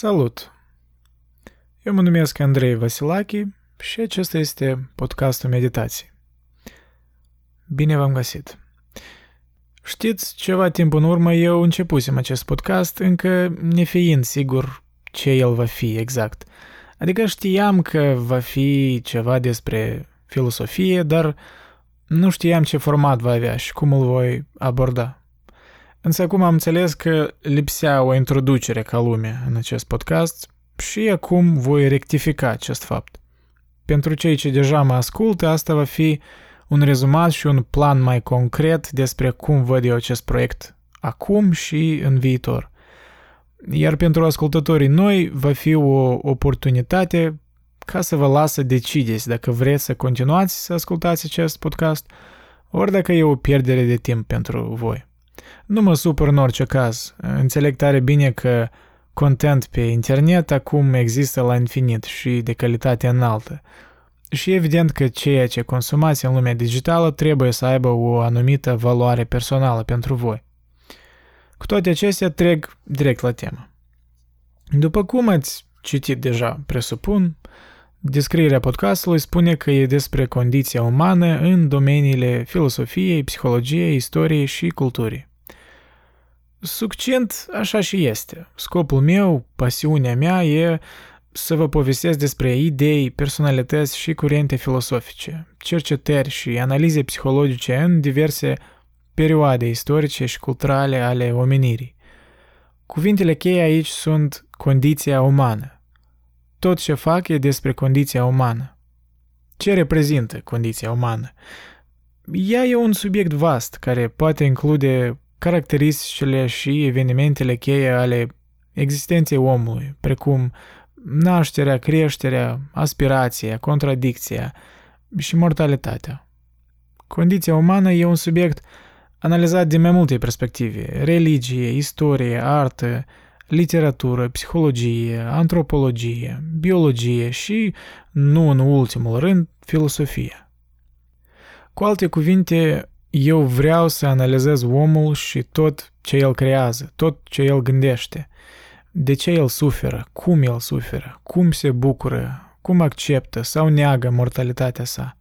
Salut! Eu mă numesc Andrei Vasilachi și acesta este podcastul Meditații. Bine v-am găsit! Știți, ceva timp în urmă eu începusem acest podcast, încă nefiind sigur ce el va fi exact. Adică știam că va fi ceva despre filosofie, dar nu știam ce format va avea și cum îl voi aborda. Însă acum am înțeles că lipsea o introducere ca lume în acest podcast și acum voi rectifica acest fapt. Pentru cei ce deja mă ascultă, asta va fi un rezumat și un plan mai concret despre cum văd eu acest proiect acum și în viitor. Iar pentru ascultătorii noi va fi o oportunitate ca să vă las să decideți dacă vreți să continuați să ascultați acest podcast, ori dacă e o pierdere de timp pentru voi. Nu mă supăr în orice caz. Înțeleg tare bine că content pe internet acum există la infinit și de calitate înaltă. Și evident că ceea ce consumați în lumea digitală trebuie să aibă o anumită valoare personală pentru voi. Cu toate acestea trec direct la temă. După cum ați citit deja, presupun, descrierea podcastului spune că e despre condiția umană în domeniile filosofiei, psihologiei, istoriei și culturii. Succint, așa și este. Scopul meu, pasiunea mea e să vă povestesc despre idei, personalități și curente filosofice, cercetări și analize psihologice în diverse perioade istorice și culturale ale omenirii. Cuvintele cheie aici sunt condiția umană. Tot ce fac e despre condiția umană. Ce reprezintă condiția umană? Ea e un subiect vast care poate include caracteristicile și evenimentele cheie ale existenței omului, precum nașterea, creșterea, aspirația, contradicția și mortalitatea. Condiția umană e un subiect analizat din mai multe perspective, religie, istorie, artă, literatură, psihologie, antropologie, biologie și, nu în ultimul rând, filosofie. Cu alte cuvinte, eu vreau să analizez omul și tot ce el creează, tot ce el gândește. De ce el suferă, cum el suferă, cum se bucură, cum acceptă sau neagă mortalitatea sa.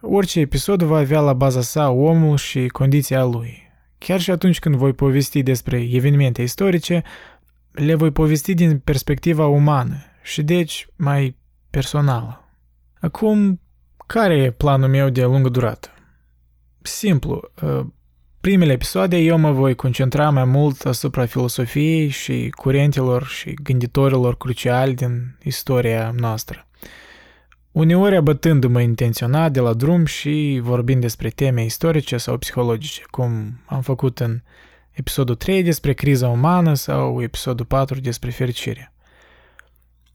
Orice episod va avea la baza sa omul și condiția lui. Chiar și atunci când voi povesti despre evenimente istorice, le voi povesti din perspectiva umană și deci mai personală. Acum, care e planul meu de lungă durată? Simplu. Uh, primele episoade eu mă voi concentra mai mult asupra filosofiei și curentelor și gânditorilor cruciali din istoria noastră. Uneori abătându-mă intenționat de la drum și vorbind despre teme istorice sau psihologice, cum am făcut în episodul 3 despre criza umană sau episodul 4 despre fericire.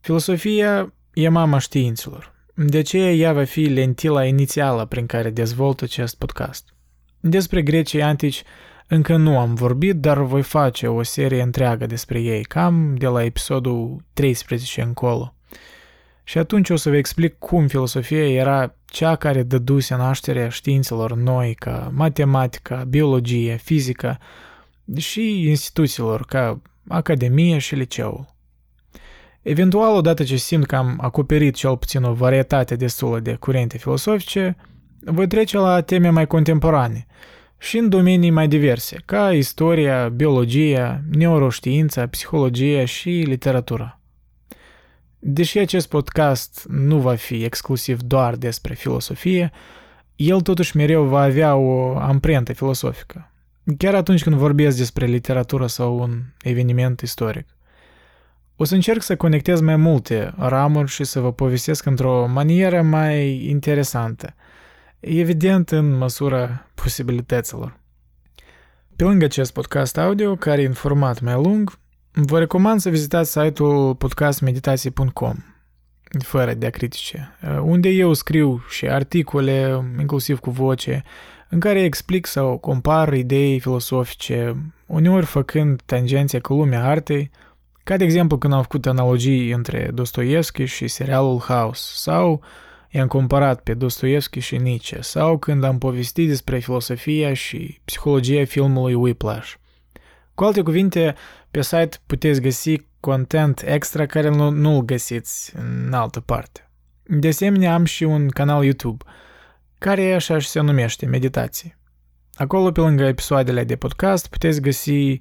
Filosofia e mama științelor. De aceea ea va fi lentila inițială prin care dezvolt acest podcast. Despre grecii antici încă nu am vorbit, dar voi face o serie întreagă despre ei, cam de la episodul 13 încolo. Și atunci o să vă explic cum filosofia era cea care dăduse nașterea științelor noi ca matematica, biologie, fizică și instituțiilor ca academie și liceul. Eventual, odată ce simt că am acoperit cel puțin o varietate destulă de curente filosofice, voi trece la teme mai contemporane și în domenii mai diverse, ca istoria, biologia, neuroștiința, psihologia și literatura. Deși acest podcast nu va fi exclusiv doar despre filosofie, el totuși mereu va avea o amprentă filosofică, chiar atunci când vorbesc despre literatură sau un eveniment istoric. O să încerc să conectez mai multe ramuri și să vă povestesc într-o manieră mai interesantă, evident în măsura posibilităților. Pe lângă acest podcast audio, care e în format mai lung, vă recomand să vizitați site-ul podcastmeditații.com fără diacritice, unde eu scriu și articole, inclusiv cu voce, în care explic sau compar idei filosofice, uneori făcând tangențe cu lumea artei, ca de exemplu când am făcut analogii între Dostoevski și serialul House, sau i-am comparat pe Dostoevski și Nietzsche, sau când am povestit despre filosofia și psihologia filmului Whiplash. Cu alte cuvinte, pe site puteți găsi content extra care nu, nu-l găsiți în altă parte. De asemenea, am și un canal YouTube, care așa și se numește Meditații. Acolo, pe lângă episoadele de podcast, puteți găsi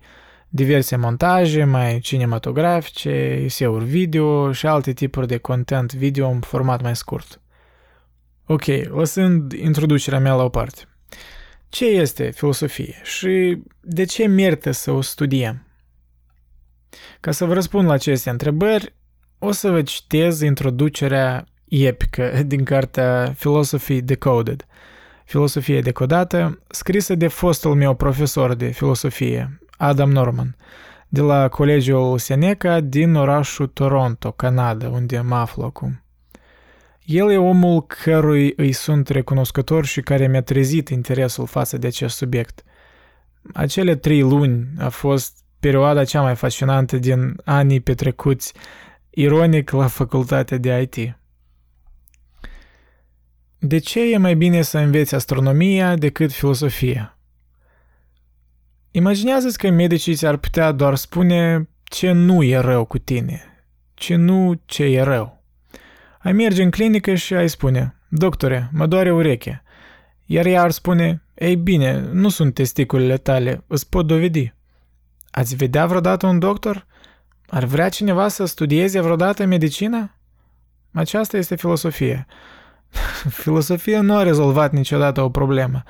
diverse montaje mai cinematografice, eseuri video și alte tipuri de content video în format mai scurt. Ok, lăsând introducerea mea la o parte. Ce este filosofie și de ce merită să o studiem? Ca să vă răspund la aceste întrebări, o să vă citez introducerea epică din cartea Philosophy Decoded, Filosofie decodată, scrisă de fostul meu profesor de filosofie, Adam Norman, de la Colegiul Seneca din orașul Toronto, Canada, unde mă aflu acum. El e omul cărui îi sunt recunoscător și care mi-a trezit interesul față de acest subiect. Acele trei luni a fost perioada cea mai fascinantă din anii petrecuți, ironic, la facultatea de IT. De ce e mai bine să înveți astronomia decât filosofia? Imaginează-ți că medicii ți-ar putea doar spune ce nu e rău cu tine, ce nu ce e rău. Ai merge în clinică și ai spune, doctore, mă doare ureche. Iar ea ar spune, ei bine, nu sunt testiculele tale, îți pot dovedi. Ați vedea vreodată un doctor? Ar vrea cineva să studieze vreodată medicina? Aceasta este filosofia. Filosofia nu a rezolvat niciodată o problemă,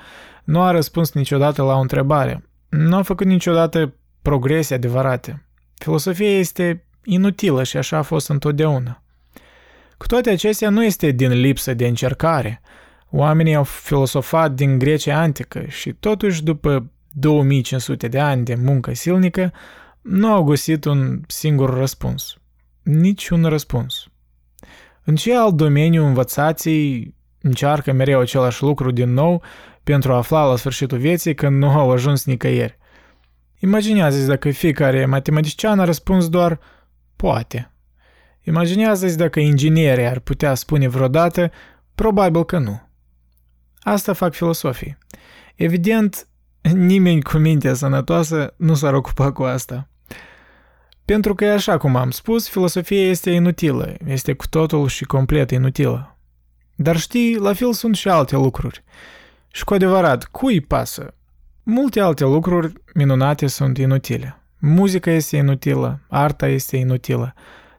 nu a răspuns niciodată la o întrebare, nu a făcut niciodată progrese adevărate. Filosofia este inutilă și așa a fost întotdeauna. Cu toate acestea, nu este din lipsă de încercare. Oamenii au filosofat din Grecia antică și totuși, după 2500 de ani de muncă silnică, nu au găsit un singur răspuns. Nici un răspuns. În ce alt domeniu învățații încearcă mereu același lucru din nou pentru a afla la sfârșitul vieții când nu au ajuns nicăieri? Imaginează-ți dacă fiecare matematician a răspuns doar poate. Imaginează-ți dacă inginerii ar putea spune vreodată probabil că nu. Asta fac filosofii. Evident, nimeni cu mintea sănătoasă nu s-ar ocupa cu asta. Pentru că, așa cum am spus, filosofia este inutilă, este cu totul și complet inutilă. Dar știi, la fel sunt și alte lucruri. Și cu adevărat, cui pasă? Multe alte lucruri minunate sunt inutile. Muzica este inutilă, arta este inutilă.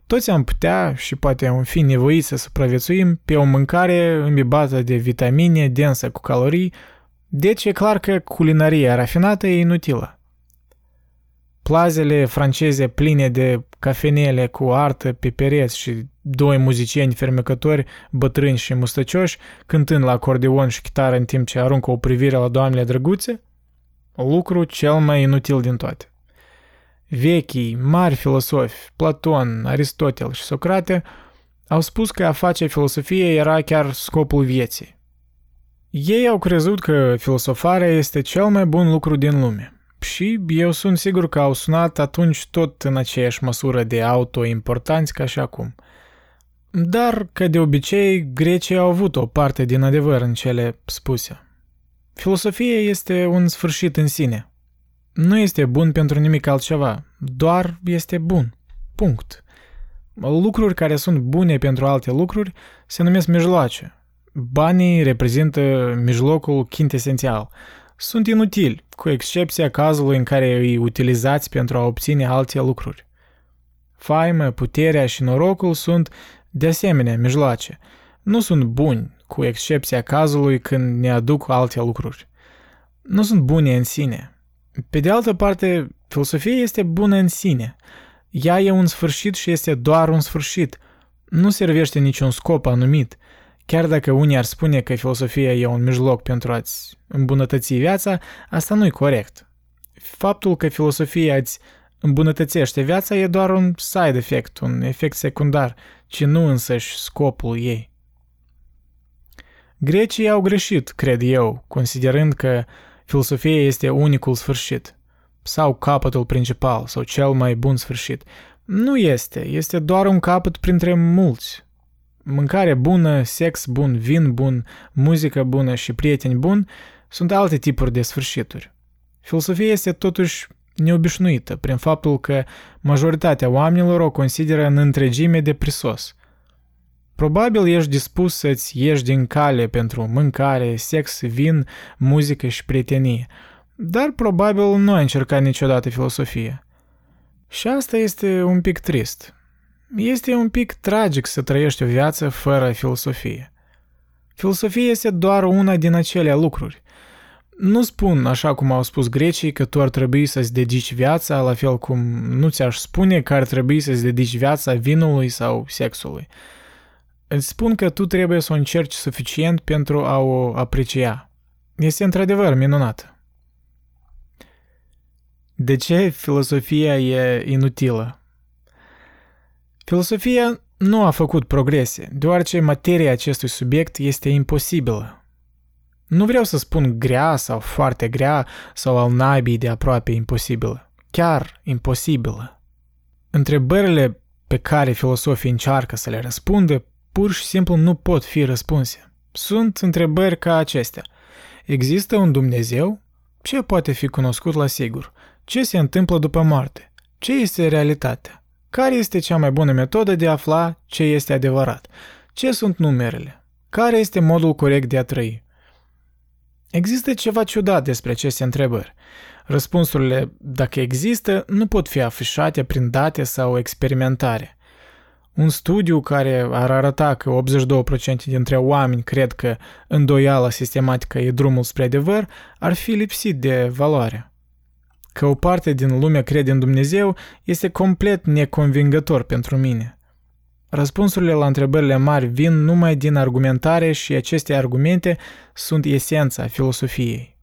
Toți am putea și poate am fi nevoiți să supraviețuim pe o mâncare îmbibată de vitamine, densă cu calorii, deci e clar că culinaria rafinată e inutilă plazele franceze pline de cafenele cu artă pe pereți și doi muzicieni fermecători, bătrâni și mustăcioși, cântând la acordeon și chitară în timp ce aruncă o privire la doamnele drăguțe? Lucru cel mai inutil din toate. Vechii, mari filosofi, Platon, Aristotel și Socrate, au spus că a face filosofie era chiar scopul vieții. Ei au crezut că filosofarea este cel mai bun lucru din lume – și eu sunt sigur că au sunat atunci tot în aceeași măsură de auto-importanți ca și acum. Dar, ca de obicei, grecii au avut o parte din adevăr în cele spuse. Filosofia este un sfârșit în sine. Nu este bun pentru nimic altceva, doar este bun. Punct. Lucruri care sunt bune pentru alte lucruri se numesc mijloace. Banii reprezintă mijlocul quintesențial – sunt inutili, cu excepția cazului în care îi utilizați pentru a obține alte lucruri. Faima, puterea și norocul sunt, de asemenea, mijloace. Nu sunt buni, cu excepția cazului când ne aduc alte lucruri. Nu sunt bune în sine. Pe de altă parte, filosofia este bună în sine. Ea e un sfârșit și este doar un sfârșit. Nu servește niciun scop anumit – Chiar dacă unii ar spune că filosofia e un mijloc pentru a-ți îmbunătăți viața, asta nu e corect. Faptul că filosofia îți îmbunătățește viața e doar un side effect, un efect secundar, ci nu însăși scopul ei. Grecii au greșit, cred eu, considerând că filosofia este unicul sfârșit, sau capătul principal, sau cel mai bun sfârșit. Nu este, este doar un capăt printre mulți, mâncare bună, sex bun, vin bun, muzică bună și prieteni buni sunt alte tipuri de sfârșituri. Filosofia este totuși neobișnuită prin faptul că majoritatea oamenilor o consideră în întregime de prisos. Probabil ești dispus să-ți ieși din cale pentru mâncare, sex, vin, muzică și prietenie, dar probabil nu ai încercat niciodată filosofie. Și asta este un pic trist. Este un pic tragic să trăiești o viață fără filosofie. Filosofia este doar una din acele lucruri. Nu spun, așa cum au spus grecii, că tu ar trebui să-ți dedici viața, la fel cum nu ți-aș spune că ar trebui să-ți dedici viața vinului sau sexului. Îți spun că tu trebuie să o încerci suficient pentru a o aprecia. Este într-adevăr minunată. De ce filosofia e inutilă? Filosofia nu a făcut progrese, deoarece materia acestui subiect este imposibilă. Nu vreau să spun grea sau foarte grea sau al naibii de aproape imposibilă. Chiar imposibilă. Întrebările pe care filosofii încearcă să le răspundă pur și simplu nu pot fi răspunse. Sunt întrebări ca acestea. Există un Dumnezeu? Ce poate fi cunoscut la sigur? Ce se întâmplă după moarte? Ce este realitatea? Care este cea mai bună metodă de a afla ce este adevărat? Ce sunt numerele? Care este modul corect de a trăi? Există ceva ciudat despre aceste întrebări. Răspunsurile, dacă există, nu pot fi afișate prin date sau experimentare. Un studiu care ar arăta că 82% dintre oameni cred că îndoiala sistematică e drumul spre adevăr, ar fi lipsit de valoare. Că o parte din lume crede în Dumnezeu este complet neconvingător pentru mine. Răspunsurile la întrebările mari vin numai din argumentare și aceste argumente sunt esența filosofiei.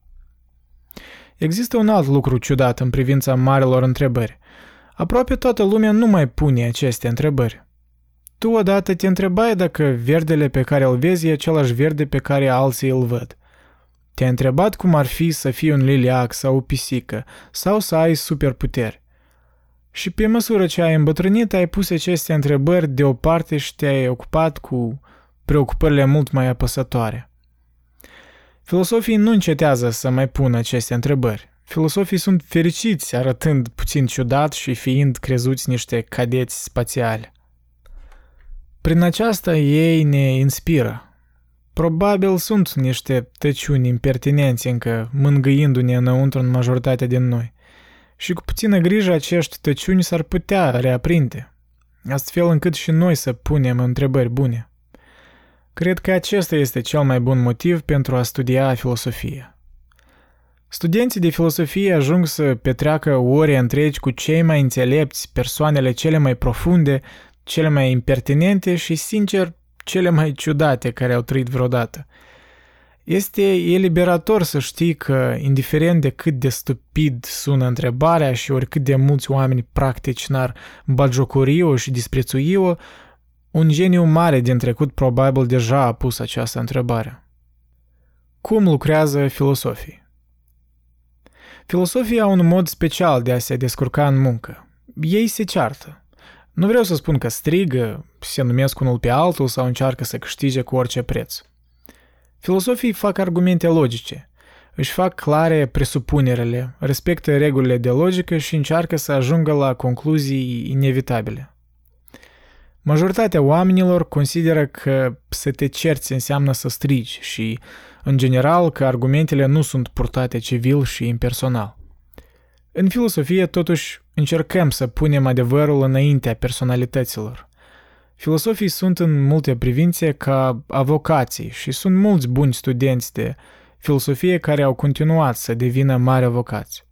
Există un alt lucru ciudat în privința marilor întrebări. Aproape toată lumea nu mai pune aceste întrebări. Tu odată te întrebai dacă verdele pe care îl vezi e același verde pe care alții îl văd. Te-ai întrebat cum ar fi să fii un liliac sau o pisică sau să ai superputeri. Și pe măsură ce ai îmbătrânit, ai pus aceste întrebări deoparte și te-ai ocupat cu preocupările mult mai apăsătoare. Filosofii nu încetează să mai pună aceste întrebări. Filosofii sunt fericiți arătând puțin ciudat și fiind crezuți niște cadeți spațiali. Prin aceasta ei ne inspiră. Probabil sunt niște tăciuni impertinenți încă mângâindu-ne înăuntru în majoritatea din noi. Și cu puțină grijă acești tăciuni s-ar putea reaprinde, astfel încât și noi să punem întrebări bune. Cred că acesta este cel mai bun motiv pentru a studia filosofie. Studenții de filosofie ajung să petreacă ore întregi cu cei mai înțelepți, persoanele cele mai profunde cele mai impertinente și, sincer, cele mai ciudate care au trăit vreodată. Este eliberator să știi că, indiferent de cât de stupid sună întrebarea și oricât de mulți oameni practici n-ar bagiocori-o și disprețui-o, un geniu mare din trecut probabil deja a pus această întrebare. Cum lucrează filosofii? Filosofii au un mod special de a se descurca în muncă. Ei se ceartă. Nu vreau să spun că strigă, se numesc unul pe altul sau încearcă să câștige cu orice preț. Filosofii fac argumente logice, își fac clare presupunerele, respectă regulile de logică și încearcă să ajungă la concluzii inevitabile. Majoritatea oamenilor consideră că să te cerți înseamnă să strigi și, în general, că argumentele nu sunt purtate civil și impersonal. În filosofie, totuși, încercăm să punem adevărul înaintea personalităților. Filosofii sunt în multe privințe ca avocații și sunt mulți buni studenți de filosofie care au continuat să devină mari avocați.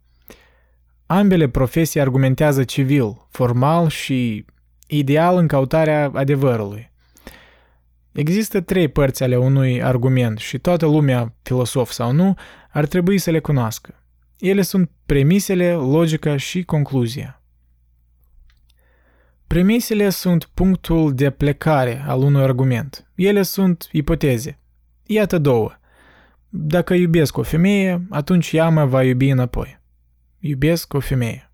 Ambele profesii argumentează civil, formal și ideal în căutarea adevărului. Există trei părți ale unui argument și toată lumea, filosof sau nu, ar trebui să le cunoască. Ele sunt premisele, logica și concluzia. Premisele sunt punctul de plecare al unui argument. Ele sunt ipoteze. Iată două. Dacă iubesc o femeie, atunci ea mă va iubi înapoi. Iubesc o femeie.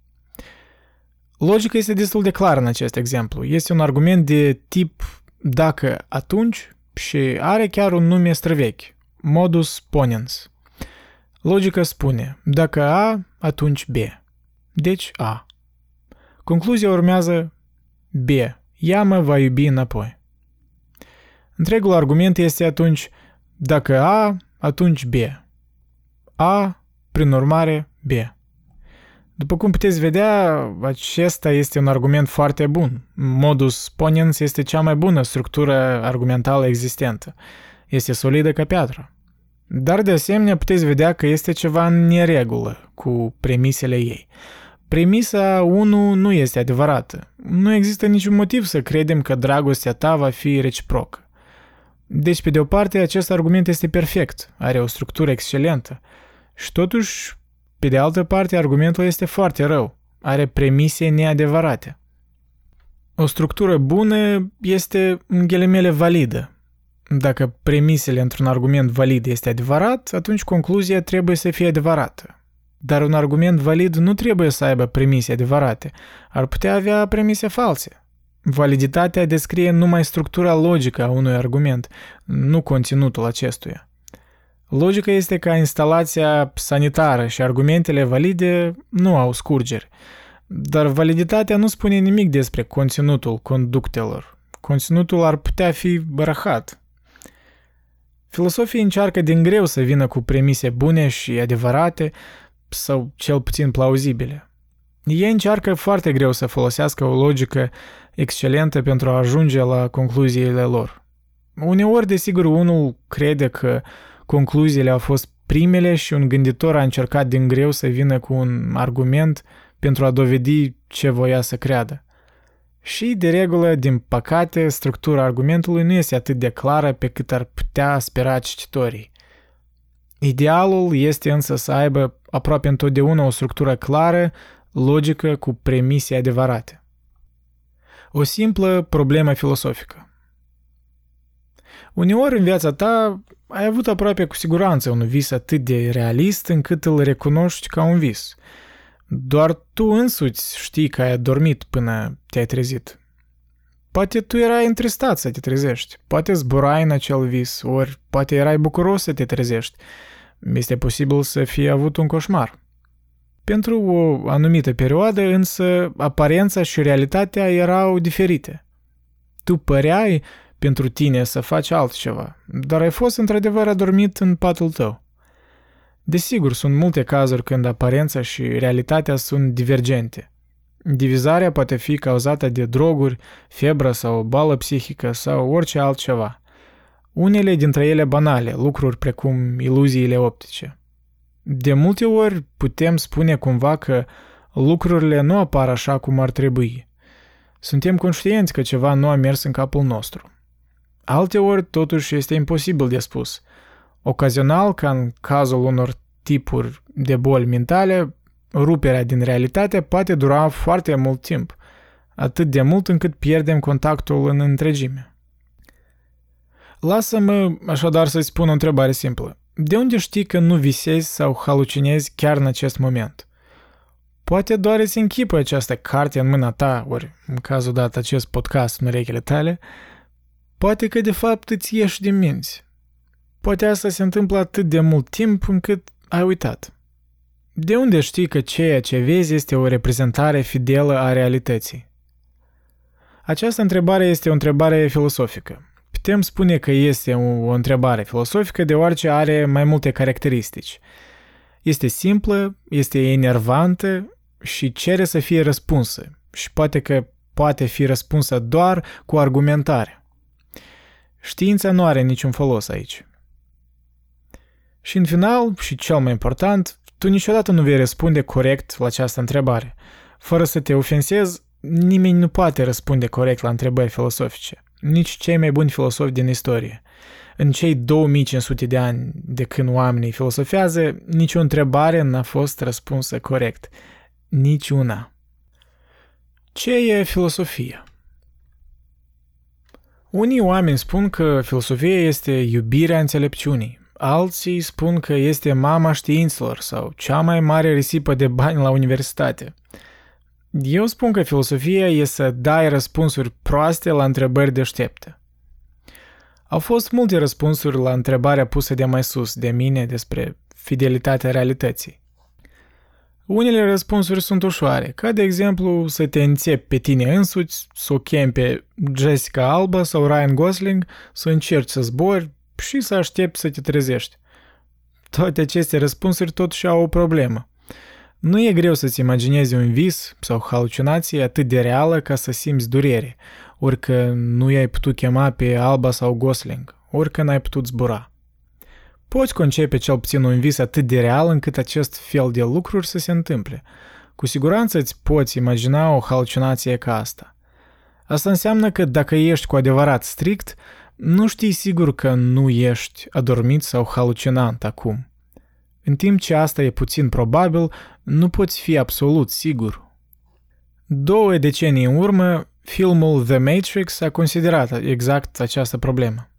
Logica este destul de clară în acest exemplu. Este un argument de tip dacă atunci și are chiar un nume străvechi, modus ponens. Logica spune, dacă A, atunci B. Deci A. Concluzia urmează B. Ea mă va iubi înapoi. Întregul argument este atunci dacă A, atunci B. A, prin urmare, B. După cum puteți vedea, acesta este un argument foarte bun. Modus ponens este cea mai bună structură argumentală existentă. Este solidă ca piatră. Dar de asemenea puteți vedea că este ceva în neregulă cu premisele ei. Premisa 1 nu este adevărată. Nu există niciun motiv să credem că dragostea ta va fi reciprocă. Deci, pe de o parte, acest argument este perfect, are o structură excelentă. Și totuși, pe de altă parte, argumentul este foarte rău, are premise neadevărate. O structură bună este, în ghilimele, validă. Dacă premisele într-un argument valid este adevărat, atunci concluzia trebuie să fie adevărată. Dar un argument valid nu trebuie să aibă premise adevărate, ar putea avea premise false. Validitatea descrie numai structura logică a unui argument, nu conținutul acestuia. Logica este ca instalația sanitară și argumentele valide nu au scurgeri. Dar validitatea nu spune nimic despre conținutul conductelor. Conținutul ar putea fi bărăhat. Filosofii încearcă din greu să vină cu premise bune și adevărate sau cel puțin plauzibile. Ei încearcă foarte greu să folosească o logică excelentă pentru a ajunge la concluziile lor. Uneori, desigur, unul crede că concluziile au fost primele și un gânditor a încercat din greu să vină cu un argument pentru a dovedi ce voia să creadă. Și, de regulă, din păcate, structura argumentului nu este atât de clară pe cât ar putea spera cititorii. Idealul este însă să aibă aproape întotdeauna o structură clară, logică, cu premise adevărate. O simplă problemă filosofică. Uneori în viața ta ai avut aproape cu siguranță un vis atât de realist încât îl recunoști ca un vis. Doar tu însuți știi că ai dormit până te-ai trezit. Poate tu erai întristat să te trezești, poate zburai în acel vis, ori poate erai bucuros să te trezești. Este posibil să fie avut un coșmar. Pentru o anumită perioadă, însă, aparența și realitatea erau diferite. Tu păreai pentru tine să faci altceva, dar ai fost într-adevăr adormit în patul tău. Desigur, sunt multe cazuri când aparența și realitatea sunt divergente. Divizarea poate fi cauzată de droguri, febră sau bală psihică sau orice altceva. Unele dintre ele banale, lucruri precum iluziile optice. De multe ori putem spune cumva că lucrurile nu apar așa cum ar trebui. Suntem conștienți că ceva nu a mers în capul nostru. Alteori, totuși, este imposibil de spus. Ocazional, ca în cazul unor tipuri de boli mentale, ruperea din realitate poate dura foarte mult timp, atât de mult încât pierdem contactul în întregime. Lasă-mă așadar să-ți spun o întrebare simplă. De unde știi că nu visezi sau halucinezi chiar în acest moment? Poate doar îți închipă această carte în mâna ta, ori în cazul dat acest podcast în urechile tale, Poate că de fapt îți ieși din minți. Poate asta se întâmplă atât de mult timp încât ai uitat. De unde știi că ceea ce vezi este o reprezentare fidelă a realității? Această întrebare este o întrebare filosofică. Putem spune că este o, întrebare filosofică deoarece are mai multe caracteristici. Este simplă, este enervantă și cere să fie răspunsă și poate că poate fi răspunsă doar cu argumentare. Știința nu are niciun folos aici. Și în final, și cel mai important, tu niciodată nu vei răspunde corect la această întrebare. Fără să te ofensezi, nimeni nu poate răspunde corect la întrebări filosofice. Nici cei mai buni filosofi din istorie. În cei 2500 de ani de când oamenii filosofează, nicio întrebare n-a fost răspunsă corect. Niciuna. Ce e filosofia? Unii oameni spun că filosofia este iubirea înțelepciunii, alții spun că este mama științelor sau cea mai mare risipă de bani la universitate. Eu spun că filosofia e să dai răspunsuri proaste la întrebări deștepte. Au fost multe răspunsuri la întrebarea pusă de mai sus de mine despre fidelitatea realității. Unele răspunsuri sunt ușoare, ca de exemplu să te înțepi pe tine însuți, să o chem pe Jessica Alba sau Ryan Gosling, să încerci să zbori și să aștepți să te trezești. Toate aceste răspunsuri totuși au o problemă. Nu e greu să-ți imaginezi un vis sau halucinație atât de reală ca să simți durere, orică nu i-ai putut chema pe Alba sau Gosling, orică n-ai putut zbura. Poți concepe cel puțin un vis atât de real încât acest fel de lucruri să se întâmple. Cu siguranță îți poți imagina o halucinație ca asta. Asta înseamnă că dacă ești cu adevărat strict, nu știi sigur că nu ești adormit sau halucinant acum. În timp ce asta e puțin probabil, nu poți fi absolut sigur. Două decenii în urmă, filmul The Matrix a considerat exact această problemă.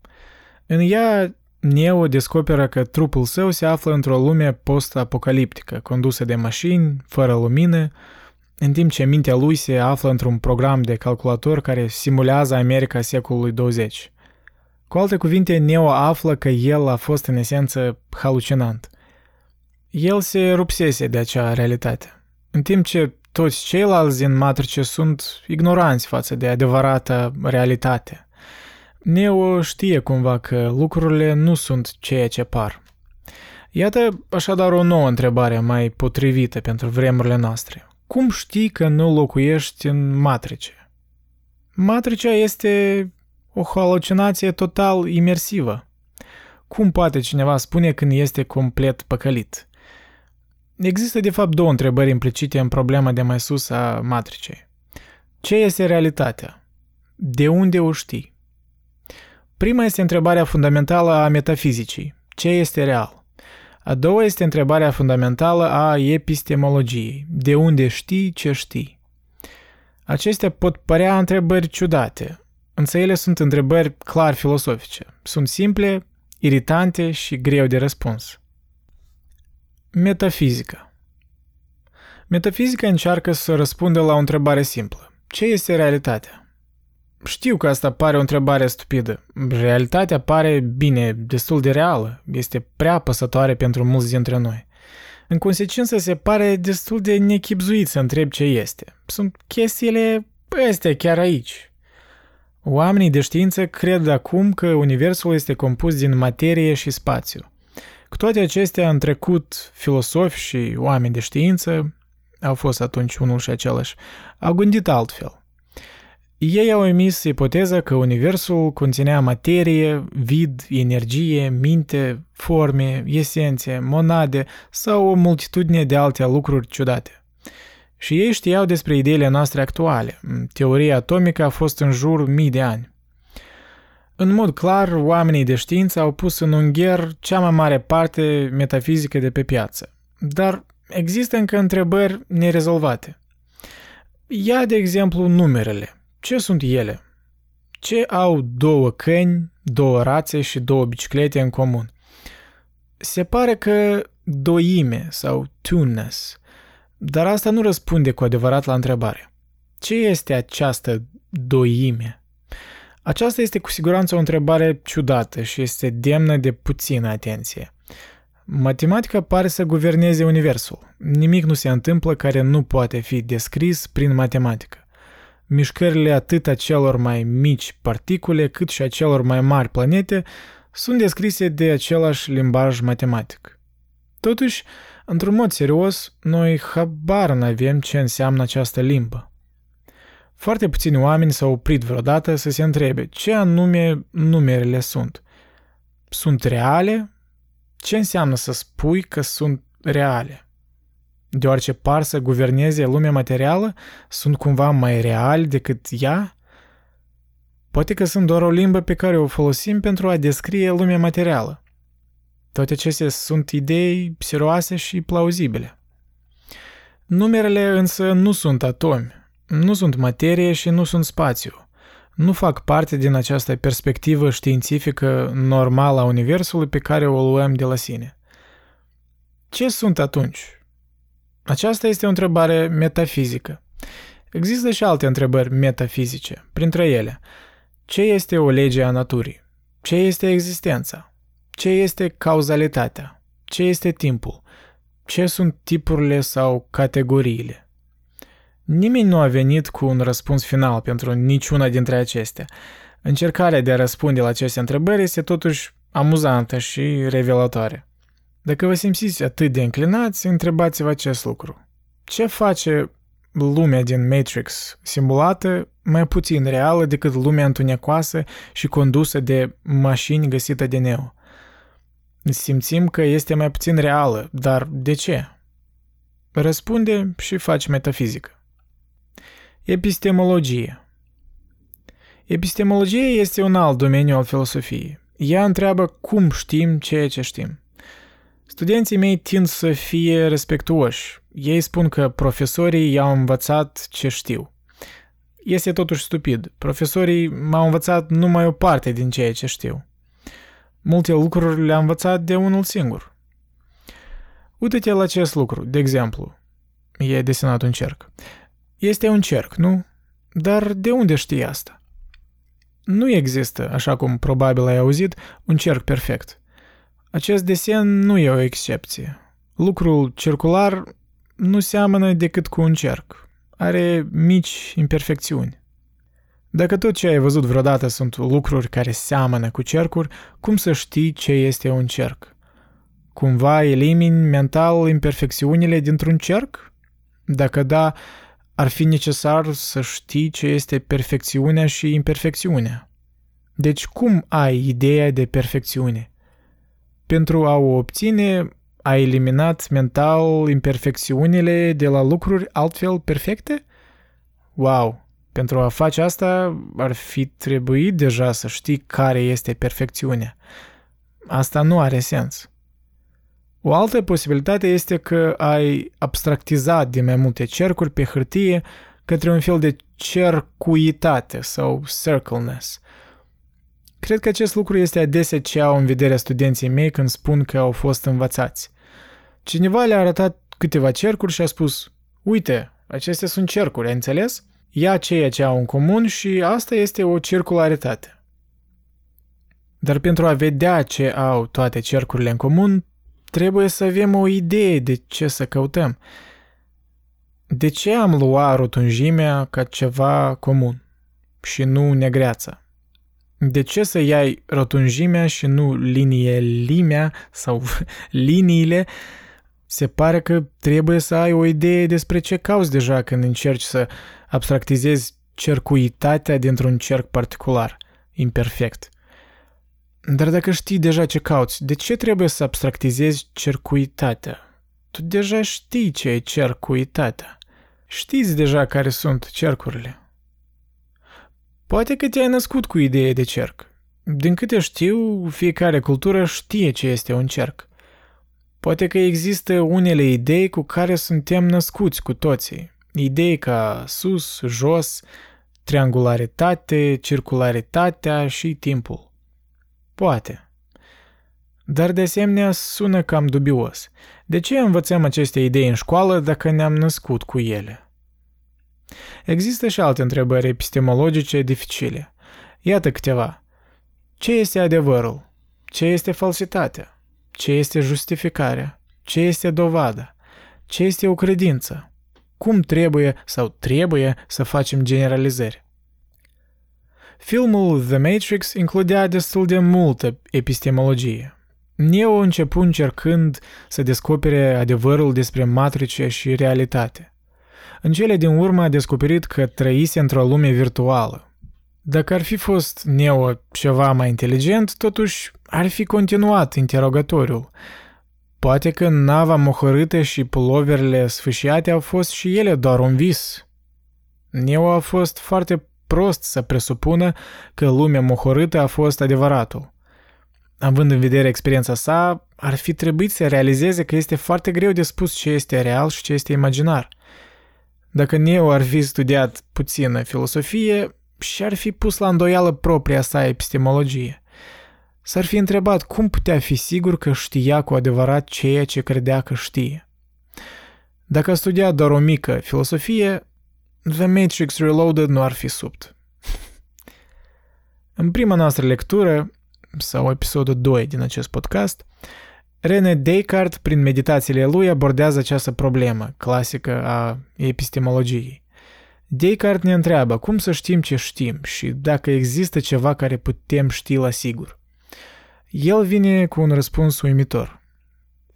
În ea, Neo descoperă că trupul său se află într-o lume post-apocaliptică, condusă de mașini, fără lumină, în timp ce mintea lui se află într-un program de calculator care simulează America secolului 20. Cu alte cuvinte, Neo află că el a fost în esență halucinant. El se rupsese de acea realitate, în timp ce toți ceilalți din matrice sunt ignoranți față de adevărata realitate. Neo știe cumva că lucrurile nu sunt ceea ce par. Iată așadar o nouă întrebare mai potrivită pentru vremurile noastre. Cum știi că nu locuiești în matrice? Matricea este o halucinație total imersivă. Cum poate cineva spune când este complet păcălit? Există de fapt două întrebări implicite în problema de mai sus a matricei. Ce este realitatea? De unde o știi? Prima este întrebarea fundamentală a metafizicii. Ce este real? A doua este întrebarea fundamentală a epistemologiei. De unde știi ce știi? Acestea pot părea întrebări ciudate, însă ele sunt întrebări clar filosofice. Sunt simple, iritante și greu de răspuns. Metafizica Metafizica încearcă să răspundă la o întrebare simplă. Ce este realitatea? Știu că asta pare o întrebare stupidă. Realitatea pare, bine, destul de reală. Este prea păsătoare pentru mulți dintre noi. În consecință, se pare destul de nechipzuit să întreb ce este. Sunt chestiile astea chiar aici. Oamenii de știință cred acum că Universul este compus din materie și spațiu. Cu toate acestea, în trecut, filosofi și oameni de știință, au fost atunci unul și același, au gândit altfel. Ei au emis ipoteza că Universul conținea materie, vid, energie, minte, forme, esențe, monade sau o multitudine de alte lucruri ciudate. Și ei știau despre ideile noastre actuale. Teoria atomică a fost în jur mii de ani. În mod clar, oamenii de știință au pus în ungher cea mai mare parte metafizică de pe piață. Dar există încă întrebări nerezolvate. Ia, de exemplu, numerele. Ce sunt ele? Ce au două câini, două rațe și două biciclete în comun? Se pare că doime sau tuneness, dar asta nu răspunde cu adevărat la întrebare. Ce este această doime? Aceasta este cu siguranță o întrebare ciudată și este demnă de puțină atenție. Matematica pare să guverneze universul. Nimic nu se întâmplă care nu poate fi descris prin matematică. Mișcările atât a celor mai mici particule cât și a celor mai mari planete sunt descrise de același limbaj matematic. Totuși, într-un mod serios, noi habar nu avem ce înseamnă această limbă. Foarte puțini oameni s-au oprit vreodată să se întrebe ce anume numerele sunt. Sunt reale? Ce înseamnă să spui că sunt reale? Deoarece par să guverneze lumea materială, sunt cumva mai reali decât ea? Poate că sunt doar o limbă pe care o folosim pentru a descrie lumea materială. Toate acestea sunt idei serioase și plauzibile. Numerele însă nu sunt atomi, nu sunt materie și nu sunt spațiu. Nu fac parte din această perspectivă științifică normală a Universului pe care o luăm de la sine. Ce sunt atunci? Aceasta este o întrebare metafizică. Există și alte întrebări metafizice, printre ele. Ce este o lege a naturii? Ce este existența? Ce este cauzalitatea? Ce este timpul? ce sunt tipurile sau categoriile. Nimeni nu a venit cu un răspuns final pentru niciuna dintre acestea. Încercarea de a răspunde la aceste întrebări este totuși amuzantă și revelatoare. Dacă vă simțiți atât de înclinați, întrebați-vă acest lucru. Ce face lumea din Matrix simulată mai puțin reală decât lumea întunecoasă și condusă de mașini găsită de Neo? Simțim că este mai puțin reală, dar de ce? Răspunde și faci metafizică. Epistemologie Epistemologia este un alt domeniu al filosofiei. Ea întreabă cum știm ceea ce știm. Studenții mei tind să fie respectuoși. Ei spun că profesorii i-au învățat ce știu. Este totuși stupid. Profesorii m-au învățat numai o parte din ceea ce știu. Multe lucruri le-am învățat de unul singur. Uite-te la acest lucru, de exemplu. E desenat un cerc. Este un cerc, nu? Dar de unde știi asta? Nu există, așa cum probabil ai auzit, un cerc perfect. Acest desen nu e o excepție. Lucrul circular nu seamănă decât cu un cerc. Are mici imperfecțiuni. Dacă tot ce ai văzut vreodată sunt lucruri care seamănă cu cercuri, cum să știi ce este un cerc? Cumva elimini mental imperfecțiunile dintr-un cerc? Dacă da, ar fi necesar să știi ce este perfecțiunea și imperfecțiunea. Deci cum ai ideea de perfecțiune? Pentru a o obține, ai eliminat mental imperfecțiunile de la lucruri altfel perfecte? Wow! Pentru a face asta, ar fi trebuit deja să știi care este perfecțiunea. Asta nu are sens. O altă posibilitate este că ai abstractizat din mai multe cercuri pe hârtie către un fel de cercuitate sau circleness. Cred că acest lucru este adesea ce au în vedere studenții mei când spun că au fost învățați. Cineva le-a arătat câteva cercuri și a spus, uite, acestea sunt cercuri, ai înțeles? Ia ceea ce au în comun și asta este o circularitate. Dar pentru a vedea ce au toate cercurile în comun, trebuie să avem o idee de ce să căutăm. De ce am luat rotunjimea ca ceva comun și nu negreața? De ce să iai rotunjimea și nu linie limea sau liniile? Se pare că trebuie să ai o idee despre ce cauți deja când încerci să abstractizezi cercuitatea dintr-un cerc particular, imperfect. Dar dacă știi deja ce cauți, de ce trebuie să abstractizezi cercuitatea? Tu deja știi ce e cercuitatea. Știți deja care sunt cercurile. Poate că te-ai născut cu idee de cerc. Din câte știu, fiecare cultură știe ce este un cerc. Poate că există unele idei cu care suntem născuți cu toții. Idei ca sus, jos, triangularitate, circularitatea și timpul. Poate. Dar de asemenea sună cam dubios. De ce învățăm aceste idei în școală dacă ne-am născut cu ele? Există și alte întrebări epistemologice dificile. Iată câteva. Ce este adevărul? Ce este falsitatea? Ce este justificarea? Ce este dovada? Ce este o credință? Cum trebuie sau trebuie să facem generalizări? Filmul The Matrix includea destul de multă epistemologie. Neo începu încercând să descopere adevărul despre matrice și realitate. În cele din urmă a descoperit că trăise într-o lume virtuală. Dacă ar fi fost Neo ceva mai inteligent, totuși ar fi continuat interogatoriul. Poate că nava mohorâtă și puloverele sfâșiate au fost și ele doar un vis. Neo a fost foarte prost să presupună că lumea mohorâtă a fost adevăratul. Având în vedere experiența sa, ar fi trebuit să realizeze că este foarte greu de spus ce este real și ce este imaginar. Dacă Neo ar fi studiat puțină filosofie și ar fi pus la îndoială propria sa epistemologie, s-ar fi întrebat cum putea fi sigur că știa cu adevărat ceea ce credea că știe. Dacă a studiat doar o mică filosofie, The Matrix Reloaded nu ar fi subt. În prima noastră lectură, sau episodul 2 din acest podcast, René Descartes, prin meditațiile lui, abordează această problemă clasică a epistemologiei. Descartes ne întreabă cum să știm ce știm și dacă există ceva care putem ști la sigur. El vine cu un răspuns uimitor,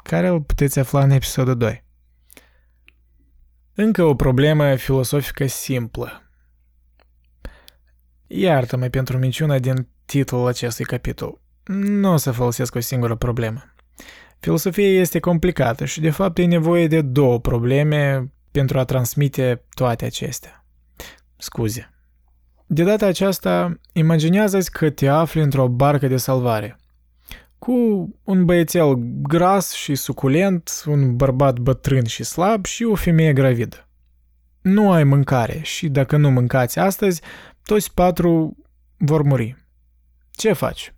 care îl puteți afla în episodul 2. Încă o problemă filosofică simplă. Iartă-mă pentru minciuna din titlul acestui capitol. Nu o să folosesc o singură problemă. Filosofia este complicată și de fapt e nevoie de două probleme pentru a transmite toate acestea. Scuze. De data aceasta, imaginează-ți că te afli într-o barcă de salvare. Cu un băiețel gras și suculent, un bărbat bătrân și slab și o femeie gravidă. Nu ai mâncare și dacă nu mâncați astăzi, toți patru vor muri. Ce faci?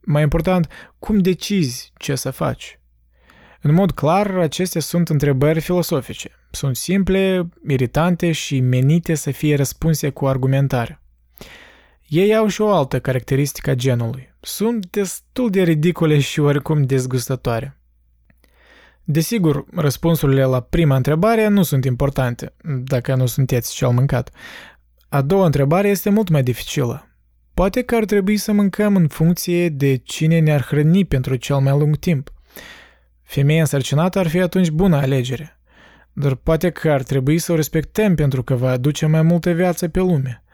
Mai important, cum decizi ce să faci? În mod clar, acestea sunt întrebări filosofice. Sunt simple, iritante și menite să fie răspunse cu argumentare. Ei au și o altă caracteristică a genului. Sunt destul de ridicole și oricum dezgustătoare. Desigur, răspunsurile la prima întrebare nu sunt importante, dacă nu sunteți cel mâncat. A doua întrebare este mult mai dificilă. Poate că ar trebui să mâncăm în funcție de cine ne-ar hrăni pentru cel mai lung timp. Femeia însărcinată ar fi atunci bună alegere. Dar poate că ar trebui să o respectăm pentru că va aduce mai multă viață pe lume.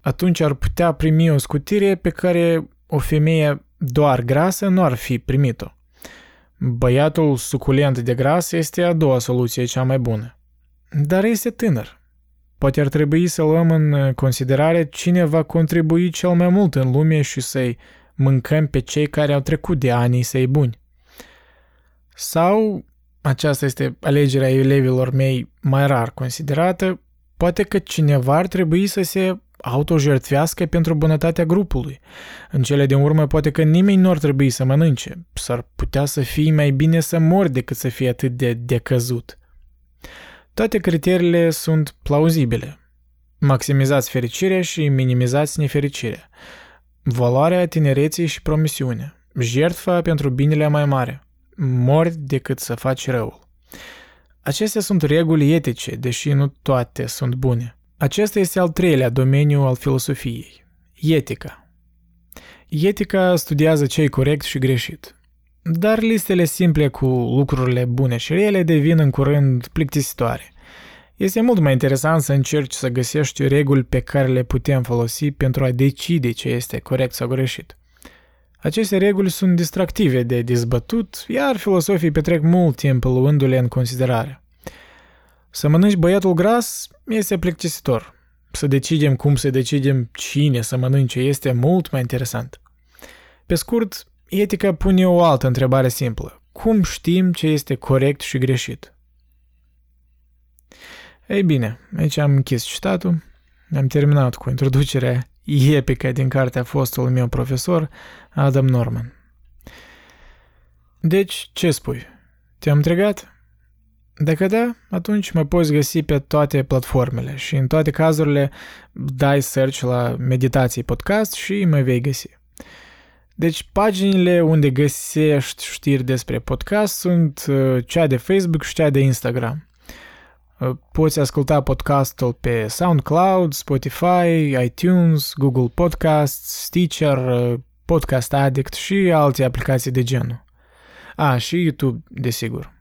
Atunci ar putea primi o scutire pe care o femeie doar grasă nu ar fi primit-o. Băiatul suculent de gras este a doua soluție cea mai bună. Dar este tânăr. Poate ar trebui să luăm în considerare cine va contribui cel mai mult în lume și să-i mâncăm pe cei care au trecut de anii săi buni. Sau, aceasta este alegerea elevilor mei mai rar considerată, poate că cineva ar trebui să se autojertfească pentru bunătatea grupului. În cele din urmă, poate că nimeni nu ar trebui să mănânce. S-ar putea să fie mai bine să mor decât să fie atât de decăzut. Toate criteriile sunt plauzibile. Maximizați fericirea și minimizați nefericirea. Valoarea tinereții și promisiunea. Jertfa pentru binele mai mare. Mori decât să faci răul. Acestea sunt reguli etice, deși nu toate sunt bune. Acesta este al treilea domeniu al filosofiei. Etica. Etica studiază ce e corect și greșit. Dar listele simple cu lucrurile bune și rele devin în curând plictisitoare. Este mult mai interesant să încerci să găsești reguli pe care le putem folosi pentru a decide ce este corect sau greșit. Aceste reguli sunt distractive de dezbătut, iar filosofii petrec mult timp luându-le în considerare. Să mănânci băiatul gras este plictisitor. Să decidem cum să decidem cine să mănânce este mult mai interesant. Pe scurt, etica pune o altă întrebare simplă. Cum știm ce este corect și greșit? Ei bine, aici am închis citatul. Am terminat cu introducerea epică din cartea fostului meu profesor, Adam Norman. Deci, ce spui? Te-am întregat? Dacă da, atunci mă poți găsi pe toate platformele și în toate cazurile dai search la Meditații Podcast și mă vei găsi. Deci paginile unde găsești știri despre podcast sunt uh, cea de Facebook și cea de Instagram. Uh, poți asculta podcastul pe SoundCloud, Spotify, iTunes, Google Podcasts, Stitcher, uh, Podcast Addict și alte aplicații de genul. A, și YouTube, desigur.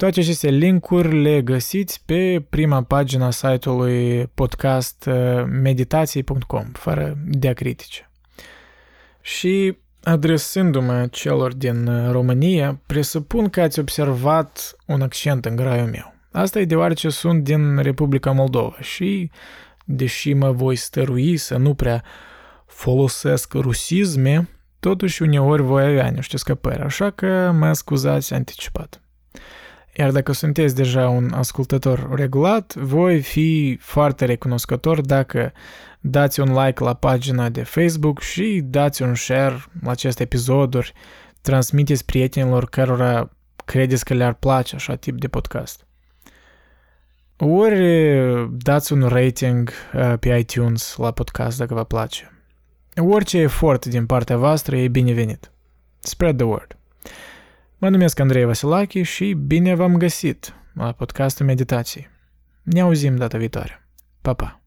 Toate aceste linkuri le găsiți pe prima pagina site-ului podcast uh, meditații.com, fără diacritice. Și adresându-mă celor din România, presupun că ați observat un accent în graiul meu. Asta e deoarece sunt din Republica Moldova și, deși mă voi stărui să nu prea folosesc rusisme, totuși uneori voi avea niște scăpări, așa că mă scuzați anticipat. Iar dacă sunteți deja un ascultător regulat, voi fi foarte recunoscător dacă dați un like la pagina de Facebook și dați un share la aceste episoduri, transmiteți prietenilor cărora credeți că le-ar place așa tip de podcast. Ori dați un rating uh, pe iTunes la podcast dacă vă place. Orice efort din partea voastră e binevenit. Spread the word. Mă numesc Andrei Vasilachi și bine v-am găsit la podcastul Meditații. Ne auzim data viitoare. Pa, pa!